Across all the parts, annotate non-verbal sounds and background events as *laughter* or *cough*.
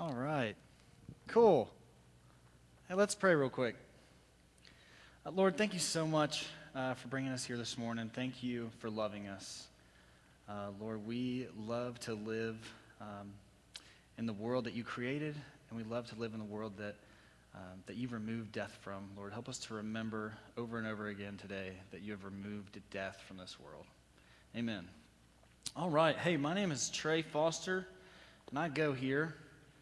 All right. Cool. Hey, let's pray real quick. Uh, Lord, thank you so much uh, for bringing us here this morning. Thank you for loving us. Uh, Lord, we love to live um, in the world that you created, and we love to live in the world that, um, that you've removed death from. Lord, help us to remember over and over again today that you have removed death from this world. Amen. All right. Hey, my name is Trey Foster, and I go here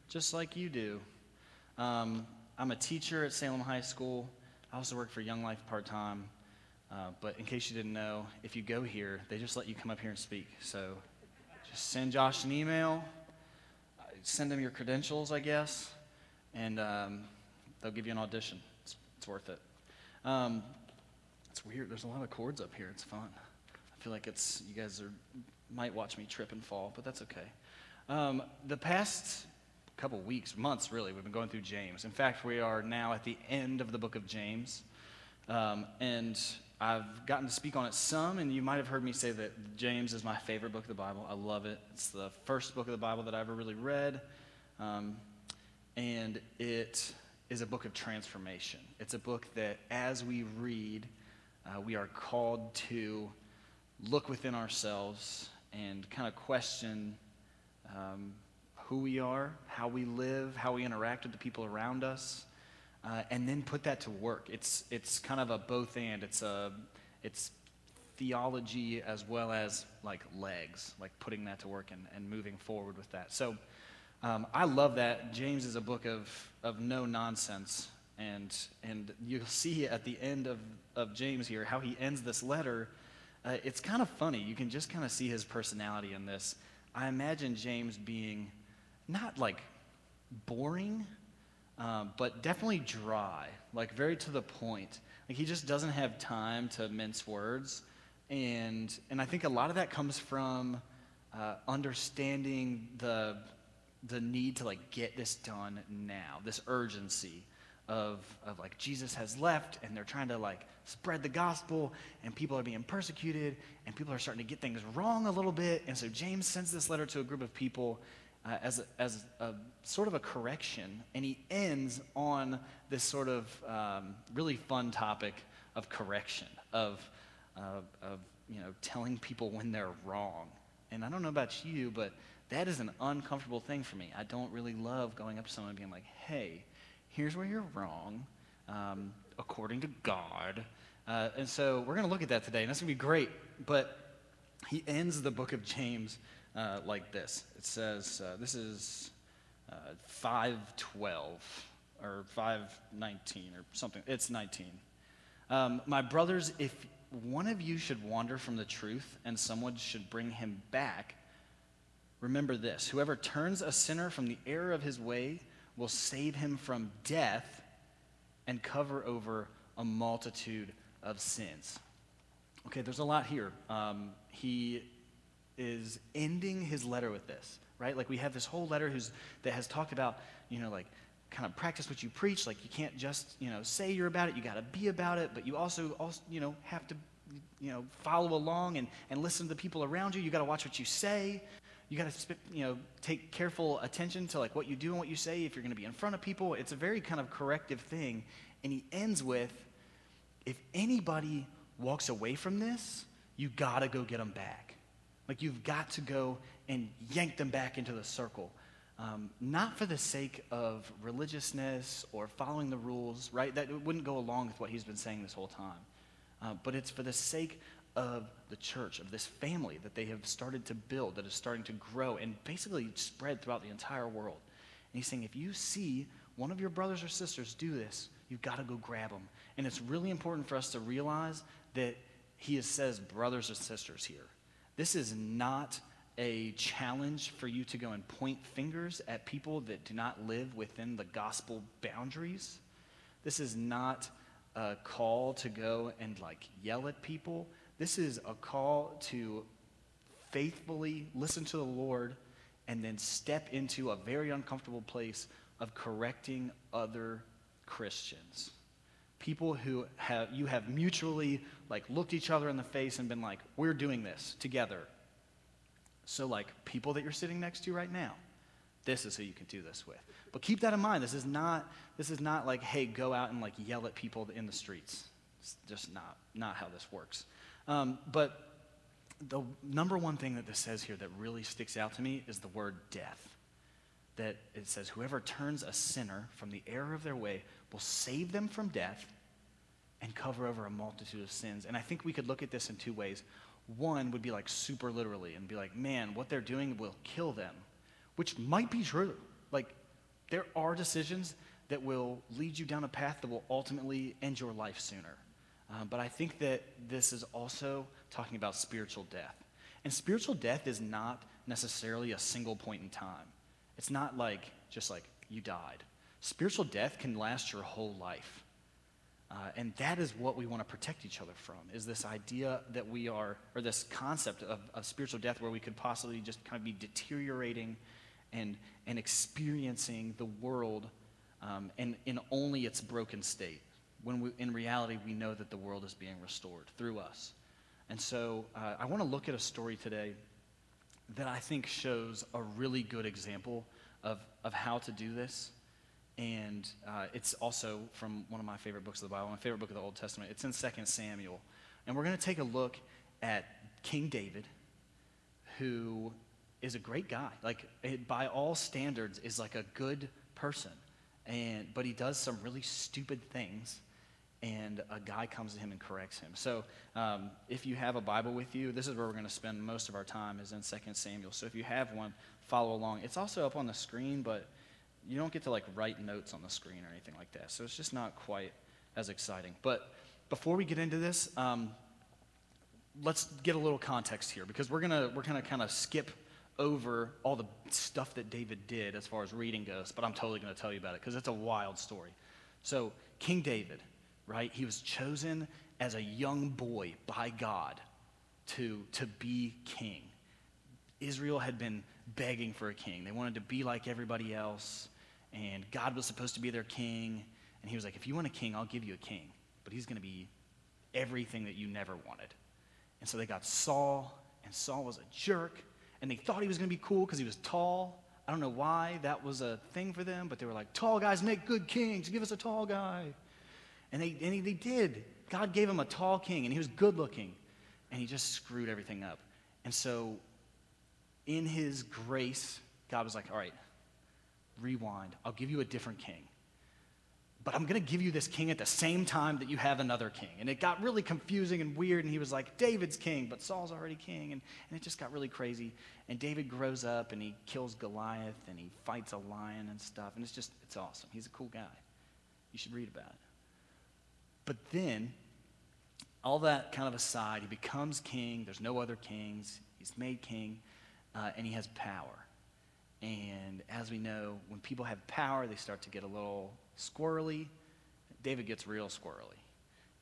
just like you do. Um, I'm a teacher at Salem High School. I also work for Young Life part time. Uh, but in case you didn't know, if you go here, they just let you come up here and speak. So just send Josh an email, uh, send him your credentials, I guess, and um, they'll give you an audition. It's, it's worth it. Um, it's weird. There's a lot of cords up here. It's fun. I feel like it's you guys are might watch me trip and fall, but that's okay. Um, the past couple weeks, months really, we've been going through James. In fact, we are now at the end of the book of James. Um, and I've gotten to speak on it some, and you might have heard me say that James is my favorite book of the Bible. I love it. It's the first book of the Bible that I ever really read. Um, and it is a book of transformation. It's a book that, as we read, uh, we are called to look within ourselves and kind of question um, who we are, how we live, how we interact with the people around us, uh, and then put that to work. It's, it's kind of a both and. It's, a, it's theology as well as like legs, like putting that to work and, and moving forward with that. So um, I love that. James is a book of, of no nonsense. And, and you'll see at the end of, of James here how he ends this letter. Uh, it's kind of funny. You can just kind of see his personality in this. I imagine James being not like boring, um, but definitely dry, like very to the point. Like he just doesn't have time to mince words. And, and I think a lot of that comes from uh, understanding the, the need to like get this done now, this urgency of, of like Jesus has left and they're trying to like spread the gospel and people are being persecuted and people are starting to get things wrong a little bit. And so James sends this letter to a group of people uh, as, a, as a sort of a correction, and he ends on this sort of um, really fun topic of correction, of, uh, of you know, telling people when they're wrong. And I don't know about you, but that is an uncomfortable thing for me. I don't really love going up to someone and being like, hey, here's where you're wrong, um, according to God. Uh, and so we're going to look at that today, and that's going to be great. But he ends the book of James uh, like this. It says, uh, this is uh, 512 or 519 or something. It's 19. Um, my brothers, if one of you should wander from the truth and someone should bring him back, remember this whoever turns a sinner from the error of his way will save him from death and cover over a multitude of sins. Okay, there's a lot here. Um, he is ending his letter with this, right? Like we have this whole letter who's, that has talked about, you know, like kind of practice what you preach. Like you can't just, you know, say you're about it. You got to be about it, but you also, also, you know, have to, you know, follow along and, and listen to the people around you. You got to watch what you say. You got to, you know, take careful attention to like what you do and what you say if you're going to be in front of people. It's a very kind of corrective thing. And he ends with, if anybody walks away from this, you got to go get them back. Like you've got to go and yank them back into the circle. Um, not for the sake of religiousness or following the rules, right? That wouldn't go along with what he's been saying this whole time. Uh, but it's for the sake of the church, of this family that they have started to build, that is starting to grow and basically spread throughout the entire world. And he's saying, if you see one of your brothers or sisters do this, you've got to go grab them. And it's really important for us to realize that he says brothers or sisters here. This is not a challenge for you to go and point fingers at people that do not live within the gospel boundaries. This is not a call to go and like yell at people. This is a call to faithfully listen to the Lord and then step into a very uncomfortable place of correcting other Christians. People who have you have mutually like looked each other in the face and been like, we're doing this together. So, like, people that you're sitting next to right now, This is who you can do this with. But keep that in mind. This is not, this is not like, hey, go out and like yell at people in the streets. It's just not, not how this works. Um, but the number one thing that this says here that really sticks out to me is the word death. That it says, whoever turns a sinner from the error of their way will save them from death and cover over a multitude of sins. And I think we could look at this in two ways. One would be like super literally and be like, man, what they're doing will kill them, which might be true. Like, there are decisions that will lead you down a path that will ultimately end your life sooner. Um, but I think that this is also talking about spiritual death. And spiritual death is not necessarily a single point in time. It's not like just like you died. Spiritual death can last your whole life. Uh, and that is what we want to protect each other from, is this idea that we are, or this concept of, of spiritual death where we could possibly just kind of be deteriorating and, and experiencing the world um, in, in only its broken state when we, in reality we know that the world is being restored through us. And so uh, I want to look at a story today that I think shows a really good example of, of how to do this. And uh, it's also from one of my favorite books of the Bible, my favorite book of the Old Testament. It's in 2 Samuel. And we're going to take a look at King David, who is a great guy. Like, it, by all standards, is like a good person. And, but he does some really stupid things and a guy comes to him and corrects him. So um, if you have a Bible with you, this is where we're going to spend most of our time is in 2 Samuel. So if you have one, follow along. It's also up on the screen, but you don't get to like write notes on the screen or anything like that. So it's just not quite as exciting. But before we get into this, um, let's get a little context here because we're gonna we're gonna kind of skip over all the stuff that David did as far as reading goes. But I'm totally going to tell you about it because it's a wild story. So King David right? He was chosen as a young boy by God to, to be king. Israel had been begging for a king. They wanted to be like everybody else, and God was supposed to be their king. And he was like, If you want a king, I'll give you a king, but he's going to be everything that you never wanted. And so they got Saul, and Saul was a jerk, and they thought he was going to be cool because he was tall. I don't know why that was a thing for them, but they were like, Tall guys make good kings. Give us a tall guy. And they, and they did. God gave him a tall king, and he was good looking, and he just screwed everything up. And so, in his grace, God was like, All right, rewind. I'll give you a different king. But I'm going to give you this king at the same time that you have another king. And it got really confusing and weird. And he was like, David's king, but Saul's already king. And, and it just got really crazy. And David grows up and he kills Goliath and he fights a lion and stuff. And it's just, it's awesome. He's a cool guy. You should read about it. But then, all that kind of aside, he becomes king. There's no other kings. He's made king, uh, and he has power. And as we know, when people have power, they start to get a little squirrely. David gets real squirrely.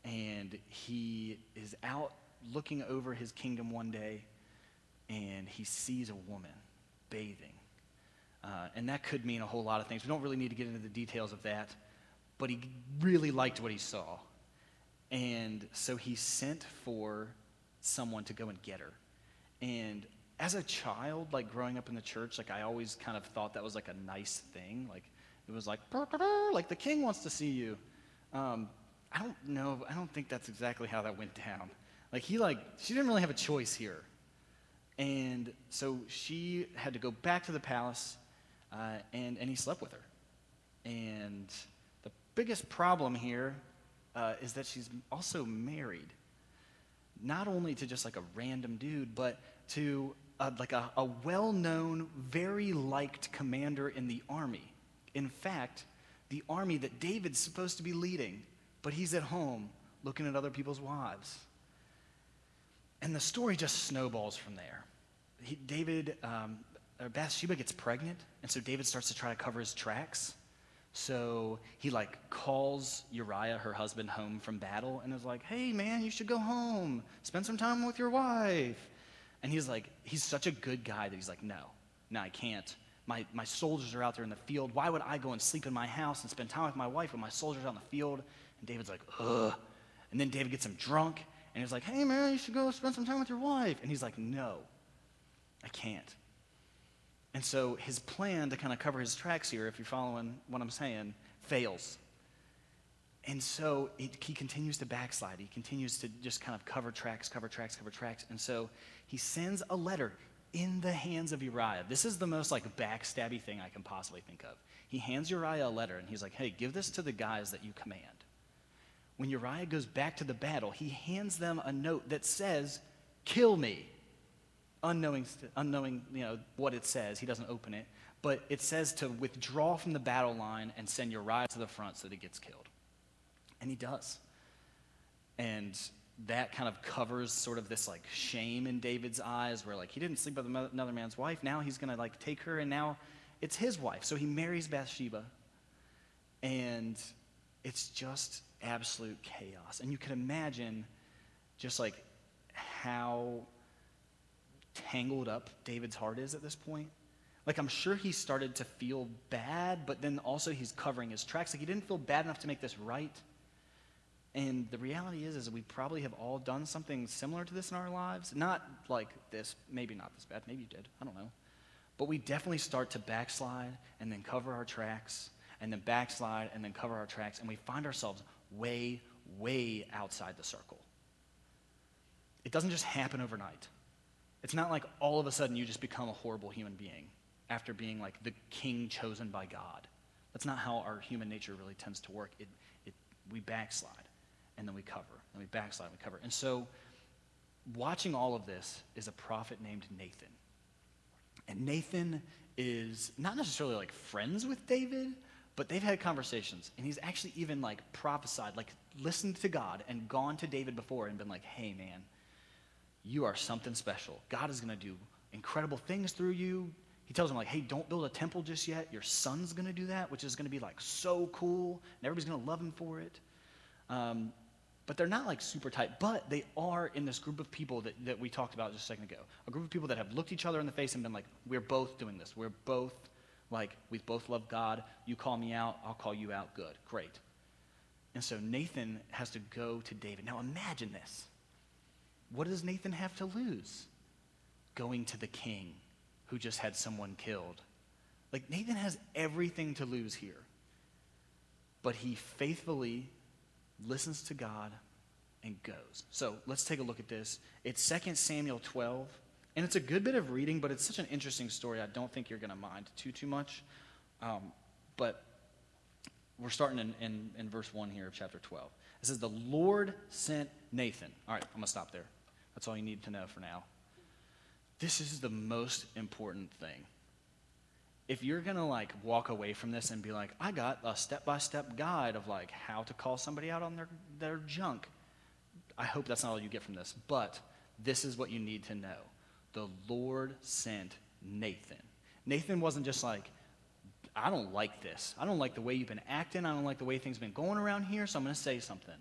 And he is out looking over his kingdom one day, and he sees a woman bathing. Uh, and that could mean a whole lot of things. We don't really need to get into the details of that, but he really liked what he saw. And so he sent for someone to go and get her. And as a child, like growing up in the church, like I always kind of thought that was like a nice thing. Like it was like, like the king wants to see you. Um, I don't know. I don't think that's exactly how that went down. Like he like she didn't really have a choice here, and so she had to go back to the palace, uh, and and he slept with her. And the biggest problem here uh, is that she's also married. Not only to just like a random dude, but to uh, like a, a well known, very liked commander in the army. In fact, the army that David's supposed to be leading, but he's at home looking at other people's wives. And the story just snowballs from there. He, David, um, Bathsheba gets pregnant, and so David starts to try to cover his tracks. So he like calls Uriah, her husband, home from battle and is like, hey man, you should go home, spend some time with your wife. And he's like, he's such a good guy that he's like, no, no, I can't. My, my soldiers are out there in the field. Why would I go and sleep in my house and spend time with my wife when my soldiers are out in the field? And David's like, ugh. And then David gets him drunk and he's like, hey man, you should go spend some time with your wife. And he's like, no, I can't. And so his plan to kind of cover his tracks here, if you're following what I'm saying, fails. And so it, he continues to backslide. He continues to just kind of cover tracks, cover tracks, cover tracks. And so he sends a letter in the hands of Uriah. This is the most like backstabby thing I can possibly think of. He hands Uriah a letter and he's like, hey, give this to the guys that you command. When Uriah goes back to the battle, he hands them a note that says, kill me. Unknowing, unknowing you know, what it says, he doesn't open it. But it says to withdraw from the battle line and send Uriah to the front so that he gets killed. And he does. And that kind of covers sort of this like shame in David's eyes where like he didn't sleep with another man's wife. Now he's going to like take her and now it's his wife. So he marries Bathsheba. And it's just absolute chaos. And you can imagine just like how tangled up David's heart is at this point. Like, I'm sure he started to feel bad, but then also he's covering his tracks. Like, he didn't feel bad enough to make this right. And the reality is, is we probably have all done something similar to this in our lives. Not like this, maybe not this bad, maybe you did, I don't know. But we definitely start to backslide and then cover our tracks, and then backslide and then cover our tracks, and we find ourselves way, way outside the circle. It doesn't just happen overnight. It's not like all of a sudden you just become a horrible human being after being like the king chosen by God. That's not how our human nature really tends to work. It, it, we backslide and then we cover, and we backslide and we cover. And so, watching all of this is a prophet named Nathan. And Nathan is not necessarily like friends with David, but they've had conversations. And he's actually even like prophesied, like listened to God and gone to David before and been like, hey, man, you are something special. God is going to do incredible things through you. He tells him, like, hey, don't build a temple just yet. Your son's going to do that, which is going to be like so cool. And everybody's going to love him for it. Um, but they're not like super tight, but they are in this group of people that, that we talked about just a second ago. A group of people that have looked each other in the face and been like, we're both doing this. We're both like, we both love God. You call me out, I'll call you out. Good, great. And so Nathan has to go to David. Now imagine this. What does Nathan have to lose? Going to the king who just had someone killed. Like, Nathan has everything to lose here. But he faithfully listens to God, and goes. So let's take a look at this. It's 2 Samuel 12, and it's a good bit of reading, but it's such an interesting story. I don't think you're going to mind too, too much. Um, but we're starting in, in, in verse 1 here of chapter 12. It says, The Lord sent Nathan. All right, I'm going to stop there. That's all you need to know for now. This is the most important thing if you're going to like walk away from this and be like, I got a step by step guide of like how to call somebody out on their, their junk, I hope that's not all you get from this. But this is what you need to know the Lord sent Nathan. Nathan wasn't just like, I don't like this. I don't like the way you've been acting. I don't like the way things have been going around here, so I'm going to say something.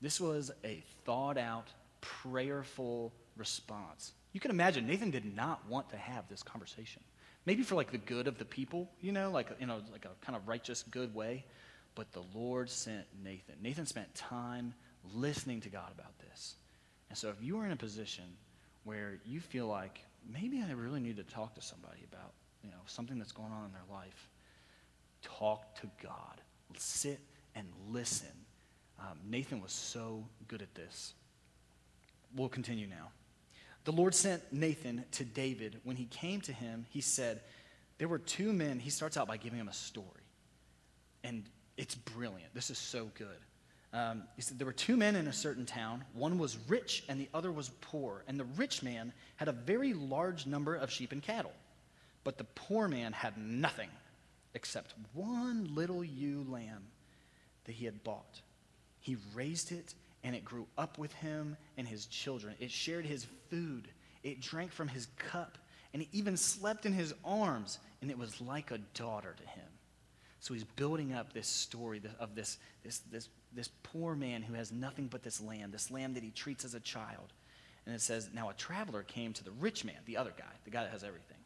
This was a thought out, prayerful response. You can imagine Nathan did not want to have this conversation maybe for like the good of the people, you know, like, you know, like a kind of righteous, good way. But the Lord sent Nathan. Nathan spent time listening to God about this. And so if you are in a position where you feel like maybe I really need to talk to somebody about, you know, something that's going on in their life, talk to God. Sit and listen. Um, Nathan was so good at this. We'll continue now. The Lord sent Nathan to David. When he came to him, he said, There were two men. He starts out by giving him a story. And it's brilliant. This is so good. Um, he said, There were two men in a certain town. One was rich and the other was poor. And the rich man had a very large number of sheep and cattle. But the poor man had nothing except one little ewe lamb that he had bought. He raised it and it grew up with him and his children. It shared his food, it drank from his cup, and it even slept in his arms, and it was like a daughter to him. So he's building up this story of this, this, this, this poor man who has nothing but this lamb, this lamb that he treats as a child. And it says, Now a traveler came to the rich man, the other guy, the guy that has everything.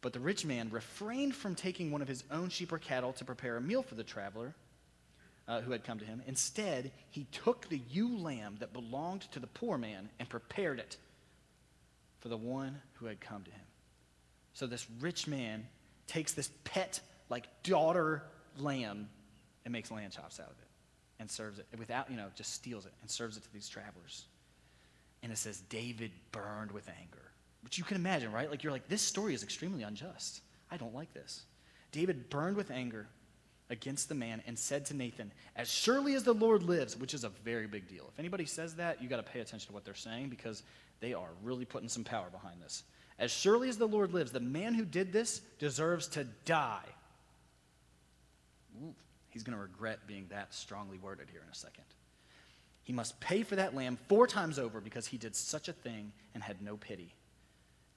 But the rich man refrained from taking one of his own sheep or cattle to prepare a meal for the traveler uh, who had come to him. Instead, he took the ewe lamb that belonged to the poor man and prepared it for the one who had come to him. So this rich man takes this pet, like daughter lamb, and makes lamb chops out of it and serves it without, you know, just steals it and serves it to these travelers. And it says, David burned with anger. Which you can imagine, right? Like, you're like, this story is extremely unjust. I don't like this. David burned with anger against the man and said to Nathan, As surely as the Lord lives, which is a very big deal. If anybody says that, you got to pay attention to what they're saying because they are really putting some power behind this. As surely as the Lord lives, the man who did this deserves to die. Ooh, he's going to regret being that strongly worded here in a second. He must pay for that lamb four times over because he did such a thing and had no pity.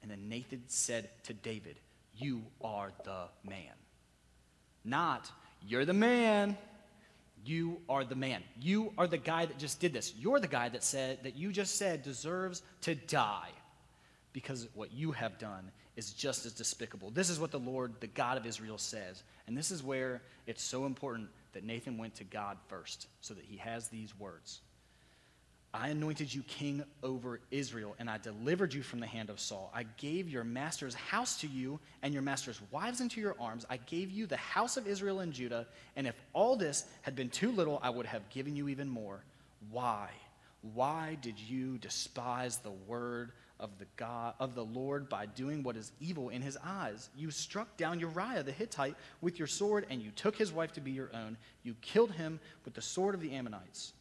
And then Nathan said to David, You are the man. Not, you're the man. You are the man. You are the guy that just did this. You're the guy that said, that you just said deserves to die because what you have done is just as despicable. This is what the Lord, the God of Israel, says. And this is where it's so important that Nathan went to God first so that he has these words. I anointed you king over Israel, and I delivered you from the hand of Saul. I gave your master's house to you and your master's wives into your arms. I gave you the house of Israel and Judah, and if all this had been too little, I would have given you even more. Why? Why did you despise the word of the God of the Lord by doing what is evil in his eyes? You struck down Uriah the Hittite with your sword, and you took his wife to be your own. You killed him with the sword of the Ammonites.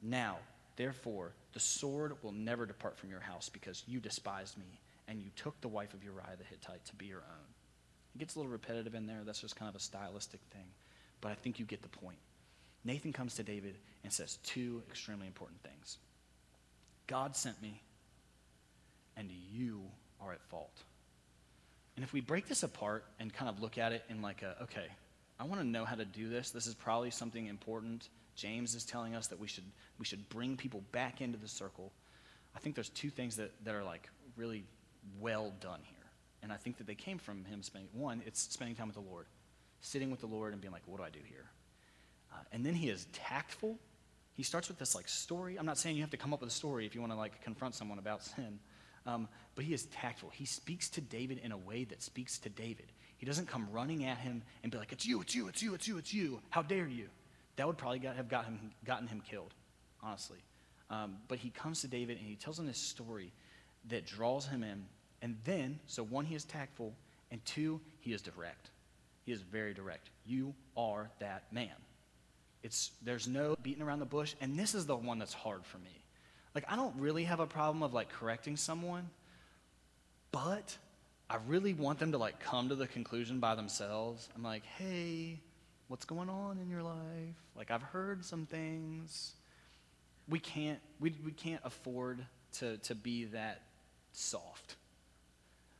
Now, Therefore, the sword will never depart from your house because you despised me and you took the wife of Uriah the Hittite to be your own. It gets a little repetitive in there. That's just kind of a stylistic thing. But I think you get the point. Nathan comes to David and says two extremely important things God sent me, and you are at fault. And if we break this apart and kind of look at it in like a, okay, I want to know how to do this. This is probably something important James is telling us that we should, we should bring people back into the circle. I think there's two things that, that are like really well done here. And I think that they came from him spending, one, it's spending time with the Lord, sitting with the Lord and being like, what do I do here? Uh, and then he is tactful. He starts with this like story. I'm not saying you have to come up with a story if you want to like confront someone about *laughs* sin. Um, but he is tactful. He speaks to David in a way that speaks to David. He doesn't come running at him and be like, it's you, it's you, it's you, it's you, it's you. How dare you? That would probably have got him, gotten him killed, honestly. Um, but he comes to David and he tells him this story that draws him in. And then, so one, he is tactful, and two, he is direct. He is very direct. You are that man. It's, there's no beating around the bush, and this is the one that's hard for me. Like, I don't really have a problem of like correcting someone, but I really want them to like come to the conclusion by themselves. I'm like, hey, what's going on in your life? Like, I've heard some things. We can't, we, we can't afford to, to be that soft.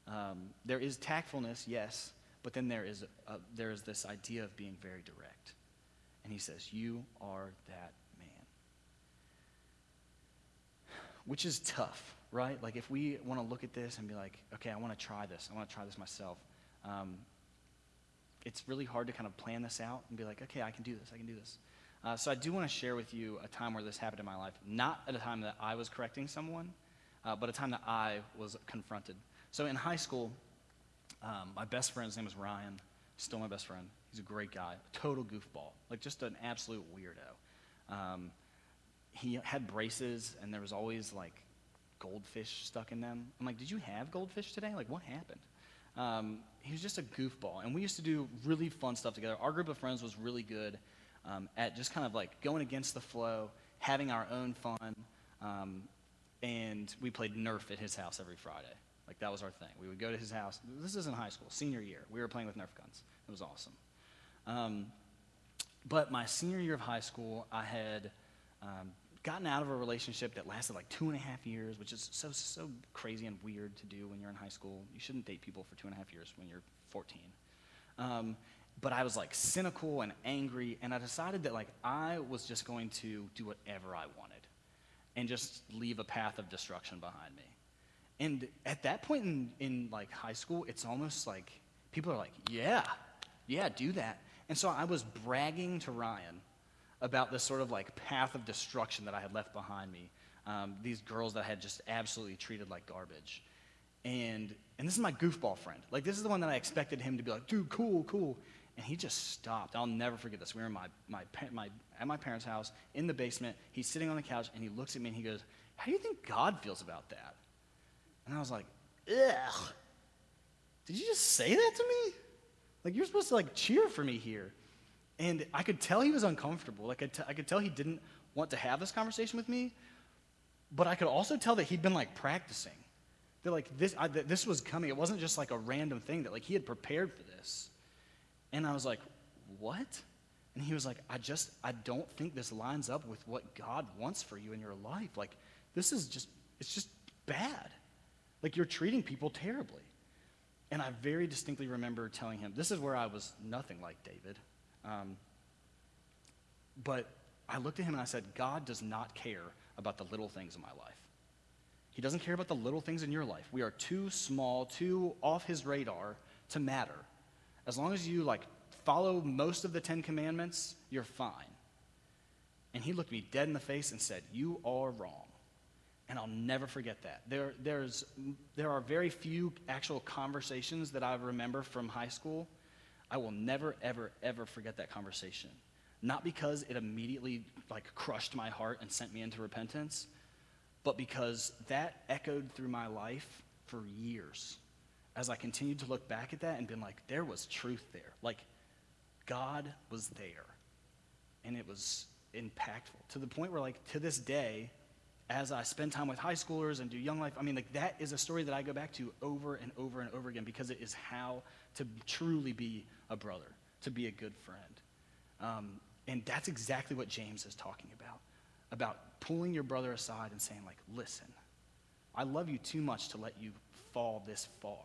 Um, there is tactfulness, yes, but then there is, a, there is this idea of being very direct. And he says, You are that man. Which is tough, right? Like, if we want to look at this and be like, okay, I want to try this, I want to try this myself. Um, it's really hard to kind of plan this out and be like, okay, I can do this, I can do this. Uh, so I do want to share with you a time where this happened in my life. Not at a time that I was correcting someone, uh, but a time that I was confronted. So in high school, um, my best friend's name was Ryan. Still my best friend. He's a great guy, total goofball, like just an absolute weirdo. Um, he had braces, and there was always like goldfish stuck in them. I'm like, did you have goldfish today? Like, what happened? Um, he was just a goofball, and we used to do really fun stuff together. Our group of friends was really good um, at just kind of like going against the flow, having our own fun, um, and we played Nerf at his house every Friday. Like that was our thing. We would go to his house. This is in high school, senior year. We were playing with Nerf guns. It was awesome. Um, but my senior year of high school, I had um, gotten out of a relationship that lasted like two and a half years, which is so, so crazy and weird to do when you're in high school. You shouldn't date people for two and a half years when you're 14. Um, but I was like cynical and angry, and I decided that like I was just going to do whatever I wanted and just leave a path of destruction behind me. And at that point in, in like high school, it's almost like people are like, yeah, yeah, do that. And so I was bragging to Ryan about this sort of like path of destruction that I had left behind me. Um, these girls that I had just absolutely treated like garbage. And, and this is my goofball friend. Like, this is the one that I expected him to be like, dude, cool, cool. And he just stopped. I'll never forget this. We were in my, my, my, at my parents' house in the basement. He's sitting on the couch and he looks at me and he goes, How do you think God feels about that? And I was like, Ugh. Did you just say that to me? Like, you're supposed to like cheer for me here. And I could tell he was uncomfortable. Like, I, t- I could tell he didn't want to have this conversation with me. But I could also tell that he'd been like practicing. That like this, I, that this was coming. It wasn't just like a random thing. That like he had prepared for this. And I was like, what? And he was like, I just, I don't think this lines up with what God wants for you in your life. Like, this is just, it's just bad. Like, you're treating people terribly. And I very distinctly remember telling him, this is where I was nothing like David. Um, but I looked at him and I said, God does not care about the little things in my life. He doesn't care about the little things in your life. We are too small, too off his radar to matter. As long as you like follow most of the 10 commandments, you're fine. And he looked me dead in the face and said, "You are wrong." And I'll never forget that. There, there's, there are very few actual conversations that I remember from high school. I will never, ever, ever forget that conversation. Not because it immediately like crushed my heart and sent me into repentance, but because that echoed through my life for years as I continued to look back at that and been like, there was truth there. Like, God was there. And it was impactful to the point where, like, to this day, as I spend time with high schoolers and do young life, I mean, like, that is a story that I go back to over and over and over again because it is how to truly be a brother, to be a good friend. Um, and that's exactly what James is talking about about pulling your brother aside and saying, like, listen, I love you too much to let you fall this far.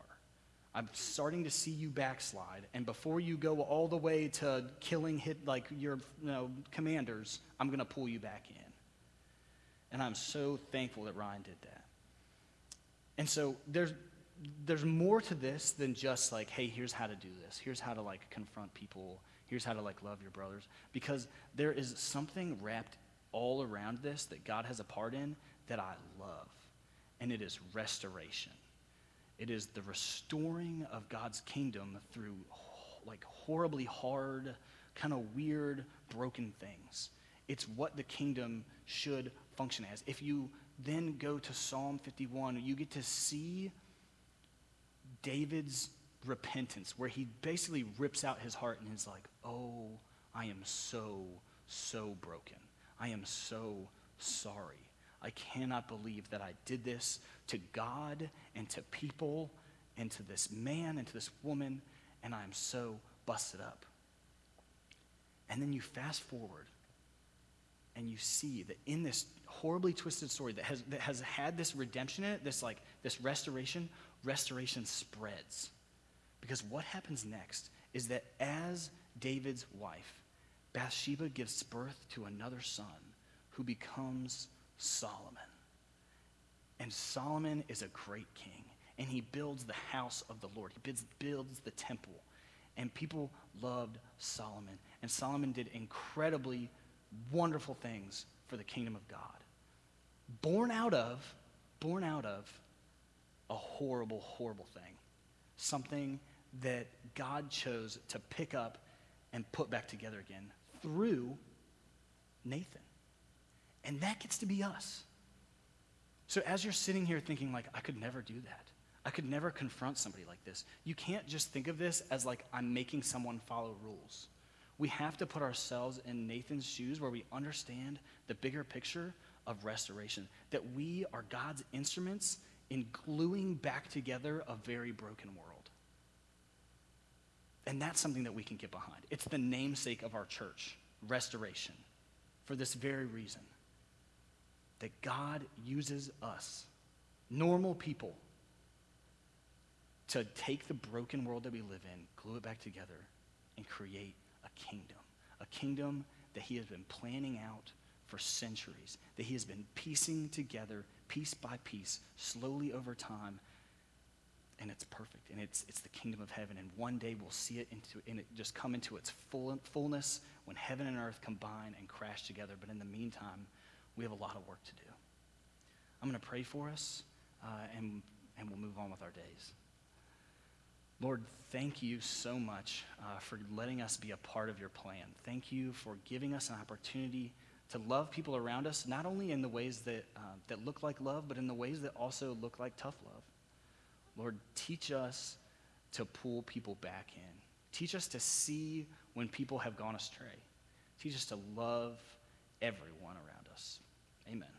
I'm starting to see you backslide. And before you go all the way to killing hit like your you know, commanders, I'm going to pull you back in. And I'm so thankful that Ryan did that. And so there's there's more to this than just like, hey, here's how to do this. Here's how to like confront people. Here's how to like love your brothers. Because there is something wrapped all around this that God has a part in that I love. And it is restoration. It is the restoring of God's kingdom through like horribly hard, kind of weird, broken things. It's what the kingdom should function as. If you then go to Psalm 51, you get to see David's repentance, where he basically rips out his heart and is like, Oh, I am so, so broken. I am so sorry. I cannot believe that I did this to God and to people and to this man and to this woman, and I am so busted up. And then you fast forward and you see that in this horribly twisted story that has, that has had this redemption in it, this like this restoration, restoration spreads. Because what happens next is that as David's wife, Bathsheba gives birth to another son who becomes Solomon. And Solomon is a great king, and he builds the house of the Lord. He builds, builds the temple. And people loved Solomon. And Solomon did incredibly wonderful things for the kingdom of God. Born out of, born out of a horrible, horrible thing. Something that God chose to pick up and put back together again through Nathan. And that gets to be us. So as you're sitting here thinking, like, I could never do that, I could never confront somebody like this, you can't just think of this as like, I'm making someone follow rules. We have to put ourselves in Nathan's shoes where we understand the bigger picture of restoration, that we are God's instruments in gluing back together a very broken world. And that's something that we can get behind. It's the namesake of our church, restoration, for this very reason that God uses us, normal people, to take the broken world that we live in, glue it back together, and create kingdom. A kingdom that He has been planning out for centuries, that He has been piecing together piece by piece, slowly over time. And it's perfect. And it's, it's the kingdom of heaven. And one day we'll see it into and it just come into its full, fullness when heaven and earth combine and crash together. But in the meantime, we have a lot of work to do. I'm going to pray for us, uh, and and we'll move on with our days. Lord, thank you so much uh, for letting us be a part of your plan. Thank you for giving us an opportunity to love people around us, not only in the ways that, uh, that look like love, but in the ways that also look like tough love. Lord, teach us to pull people back in. Teach us to see when people have gone astray. Teach us to love everyone around us. Amen.